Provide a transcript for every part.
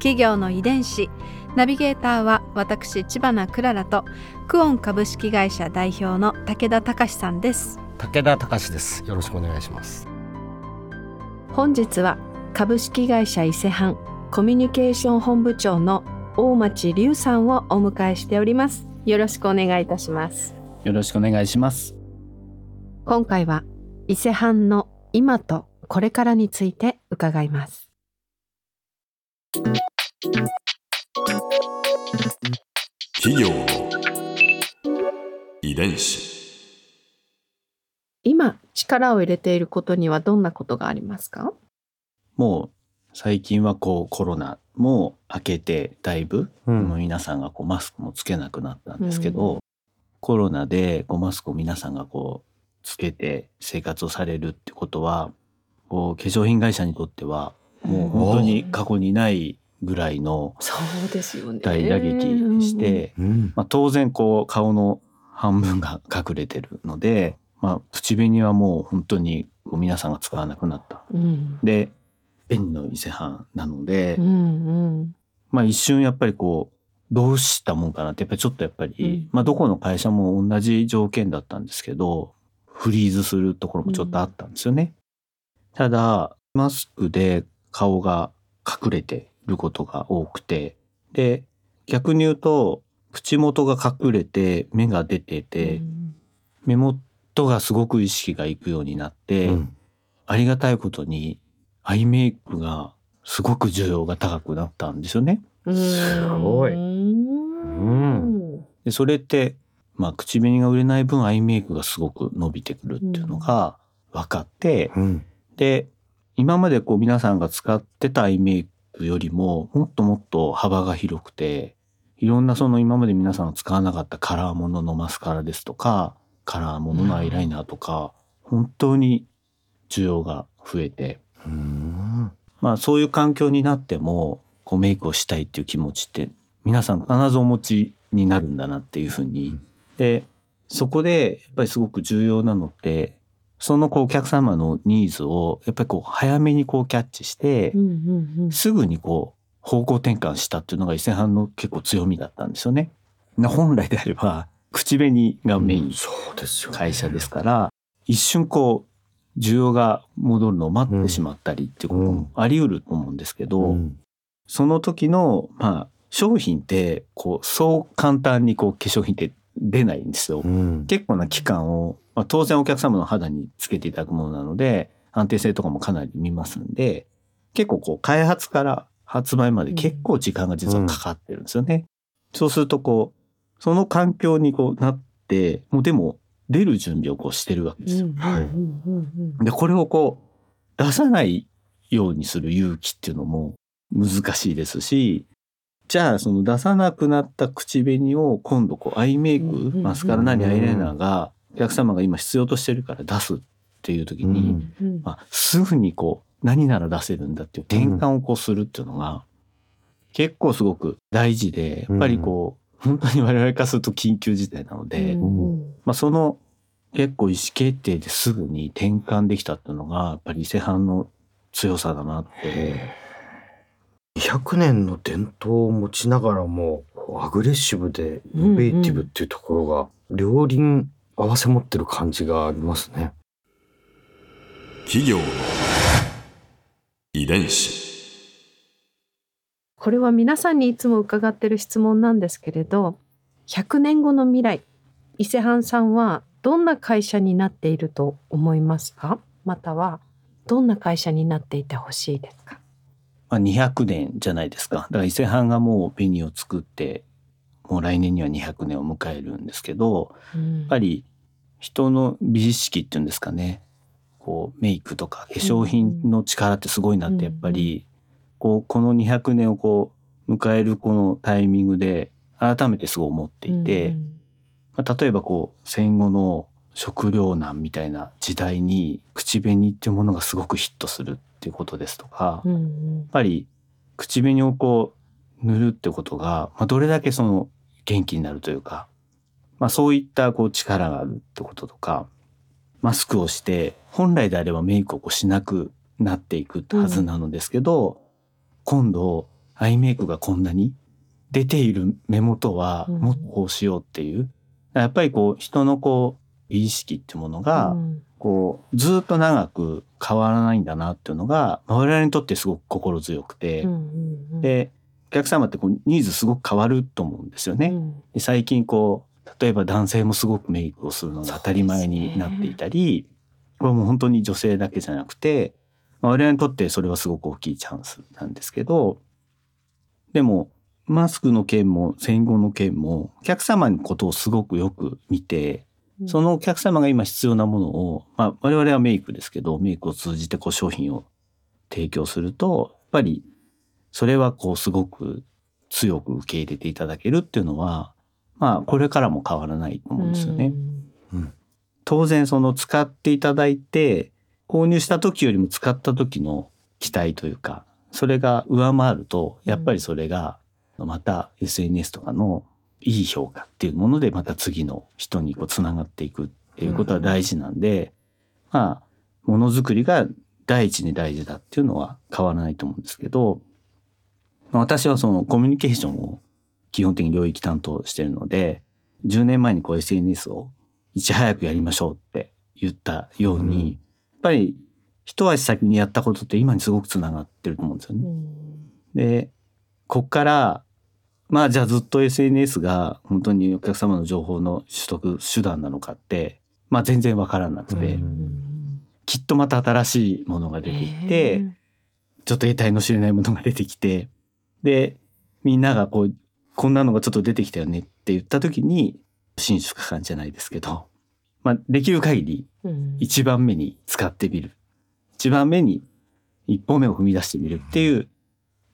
企業の遺伝子。ナビゲーターは私千葉なクララとクオン株式会社代表の武田隆さんです。武田隆です。よろしくお願いします。本日は株式会社伊勢藩コミュニケーション本部長の大町隆さんをお迎えしております。よろしくお願いいたします。よろしくお願いします。今回は伊勢藩の今とこれからについて伺います企業の遺伝子。今力を入れていることにはどんなことがありますか？もう最近はこうコロナも明けてだいぶ、うん。もう皆さんがこうマスクもつけなくなったんですけど、コロナでこうマスクを皆さんがこうつけて生活をされるってことはこう化粧品会社にとってはもう本当に過去にないぐらいのそうですよね。大打撃して、うん。まあ、当然こう顔の半分が隠れてるので、まあ、口紅はもう本当にこう皆さんが使わなくなった。うん。で紅の伊勢藩なので、うんうん。まあ一瞬やっぱりこうどうしたもんかなってやっぱりちょっとやっぱり、うん。まあどこの会社も同じ条件だったんですけどフリーズするところもちょっとあったんですよね。ただマスクで顔が隠れてることが多くて。で逆に言うと口元が隠れて目が出てて、うん。目元がすごく意識がいくようになって、うん。ありがたいことにアイメイクがすごく需要が高くなったんですよね。すごい。うん。でそれって、まあ、口紅が売れない分アイメイクがすごく伸びてくるっていうのが分かって、うん。で今までこう皆さんが使ってたアイメイクよりももっともっと幅が広くていろんなその今まで皆さんが使わなかったカラーもののマスカラですとかカラーもののアイライナーとか、本当に需要が増えて。うん。まあそういう環境になってもこうメイクをしたいっていう気持ちって皆さん必ずお持ちになるんだなっていうふうに。でそこでやっぱりすごく重要なのってそのこうお客様のニーズをやっぱりこう早めにこうキャッチしてすぐにこう方向転換したっていうのが伊勢藩の結構強みだったんですよね。な本来であれば口紅がメイン会社ですから、一瞬こう需要が戻るのを待ってしまったりっていうこともあり得ると思うんですけど、うんその時のまあ商品ってこうそう簡単にこう化粧品って出ないんですよ。うん結構な期間を、まあ、当然お客様の肌につけていただくものなので安定性とかもかなり見ますんで結構こう開発から発売まで結構時間が実はかかってるんですよね。そうするとこうその環境にこうなってもうでも出る準備をこうしてるわけですよ。はい。うんうんうんでこれをこう出さないようにする勇気っていうのも難しいですしじゃあその出さなくなった口紅を今度こうアイメイク、うんうんうん。マスカラなりアイライナーがお客様が今必要としてるから出すっていう時に、うん。うん。まあ、すぐにこう何なら出せるんだっていう転換をこうするっていうのが結構すごく大事でやっぱりこう本当に我々からすると緊急事態なので、うん。まあ、その結構意思決定ですぐに転換できたっていうのがやっぱり伊勢藩の強さだなって。200年の伝統を持ちながらもアグレッシブでイノベーティブっていうところが両輪合わせ持ってる感じがありますね。企業の遺伝子。これは皆さんにいつも伺ってる質問なんですけれど100年後の未来伊勢藩さんはどんな会社になっていると思いますか？またはどんな会社になっていてほしいですか？まあ、200年じゃないですか。だから伊勢藩がもう紅を作って、もう来年には200年を迎えるんですけど、やっぱり人の美意識っていうんですかね。こうメイクとか化粧品の力ってすごいなってやっぱり、こうこの200年をこう迎えるこのタイミングで改めてすごい思っていて、うんまあ例えばこう戦後の食糧難みたいな時代に口紅っていうものがすごくヒットするっていうことですとか、やっぱり口紅をこう塗るってことが、まあ、どれだけその元気になるというか、まあ、そういったこう力があるってこととかマスクをして本来であればメイクをこうしなくなっていくはずなのですけど、今度アイメイクがこんなに出ている目元はうん。もっとこうしようっていう、やっぱりこう人のこう美意識っていうものが、うん。こうずっと長く変わらないんだなっていうのがまあ我々にとってすごく心強くて、うんうんでお客様ってこうニーズすごく変わると思うんですよね。最近こう例えば男性もすごくメイクをするのが当たり前になっていたり、これも本当に女性だけじゃなくて、まあ、我々にとってそれはすごく大きいチャンスなんですけどでもマスクの件も戦後の件もお客様のことをすごくよく見てそのお客様が今必要なものを、まあ、我々はメイクですけど、メイクを通じてこう商品を提供すると、やっぱりそれはこうすごく強く受け入れていただけるっていうのは、まあこれからも変わらないと思うんですよね。当然その使っていただいて、購入した時よりも使った時の期待というか、それが上回ると、やっぱりそれがまた SNS とかのいい評価っていうものでまた次の人にこうつながっていくっていうことは大事なんで、まあものづくりが第一に大事だっていうのは変わらないと思うんですけど、まあ私はそのコミュニケーションを基本的に領域担当してるので、10年前にこう SNS をいち早くやりましょうって言ったように、うん。やっぱり一足先にやったことって今にすごくつながってると思うんですよね。で、こっから、まあじゃあずっと SNS が本当にお客様の情報の取得手段なのかって、まあ全然わからなくて、うん。きっとまた新しいものが出てきて、ちょっと得体の知れないものが出てきて、で、みんながこう、こんなのがちょっと出てきたよねって言った時に、新種果感じゃないですけど、まあできる限り一番目に使ってみる。一番目に一歩目を踏み出してみるっていう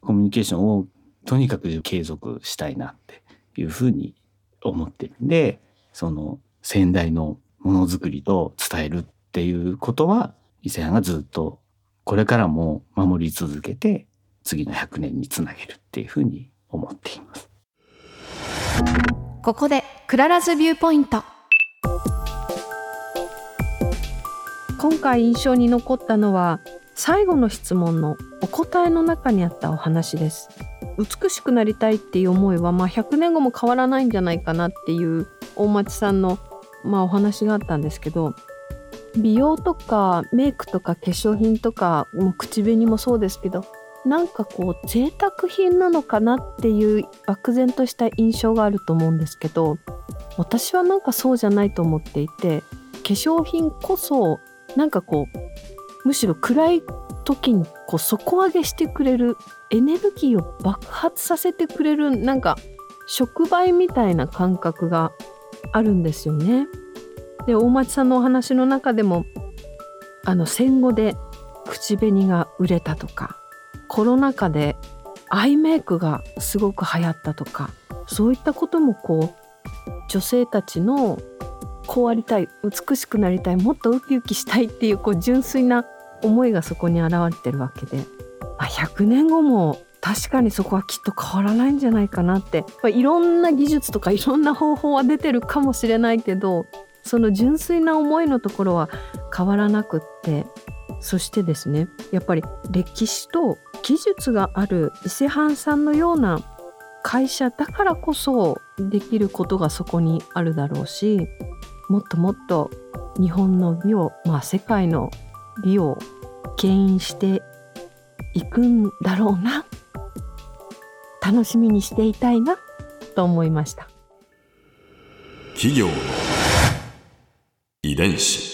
コミュニケーションをとにかく継続したいなっていうふうに思ってるんで、その先代のものづくりと伝えるっていうことは、伊勢屋がずっとこれからも守り続けて次の100年につなげるっていうふうに思っています。ここで Clara's Viewpoint。今回印象に残ったのは最後の質問のお答えの中にあったお話です。美しくなりたいっていう思いはまあ100年後も変わらないんじゃないかなっていう大町さんのまあお話があったんですけど美容とかメイクとか化粧品とかもう口紅もそうですけどなんかこう贅沢品なのかなっていう漠然とした印象があると思うんですけど私はなんかそうじゃないと思っていて化粧品こそなんかこうむしろ暗い時にこう底上げしてくれるエネルギーを爆発させてくれるなんか触媒みたいな感覚があるんですよね。で大町さんのお話の中でもあの戦後で口紅が売れたとかコロナ禍でアイメイクがすごく流行ったとかそういったこともこう女性たちのこうありたい美しくなりたいもっとウキウキしたいっていうこう純粋な思いがそこに現れてるわけで、まあ、100年後も確かにそこはきっと変わらないんじゃないかなって、まあ、いろんな技術とかいろんな方法は出てるかもしれないけどその純粋な思いのところは変わらなくってそしてですねやっぱり歴史と技術がある伊勢藩さんのような会社だからこそできることがそこにあるだろうしもっともっと日本の美をまあ世界の美を牽引していくんだろうな楽しみにしていたいなと思いました。企業遺伝子。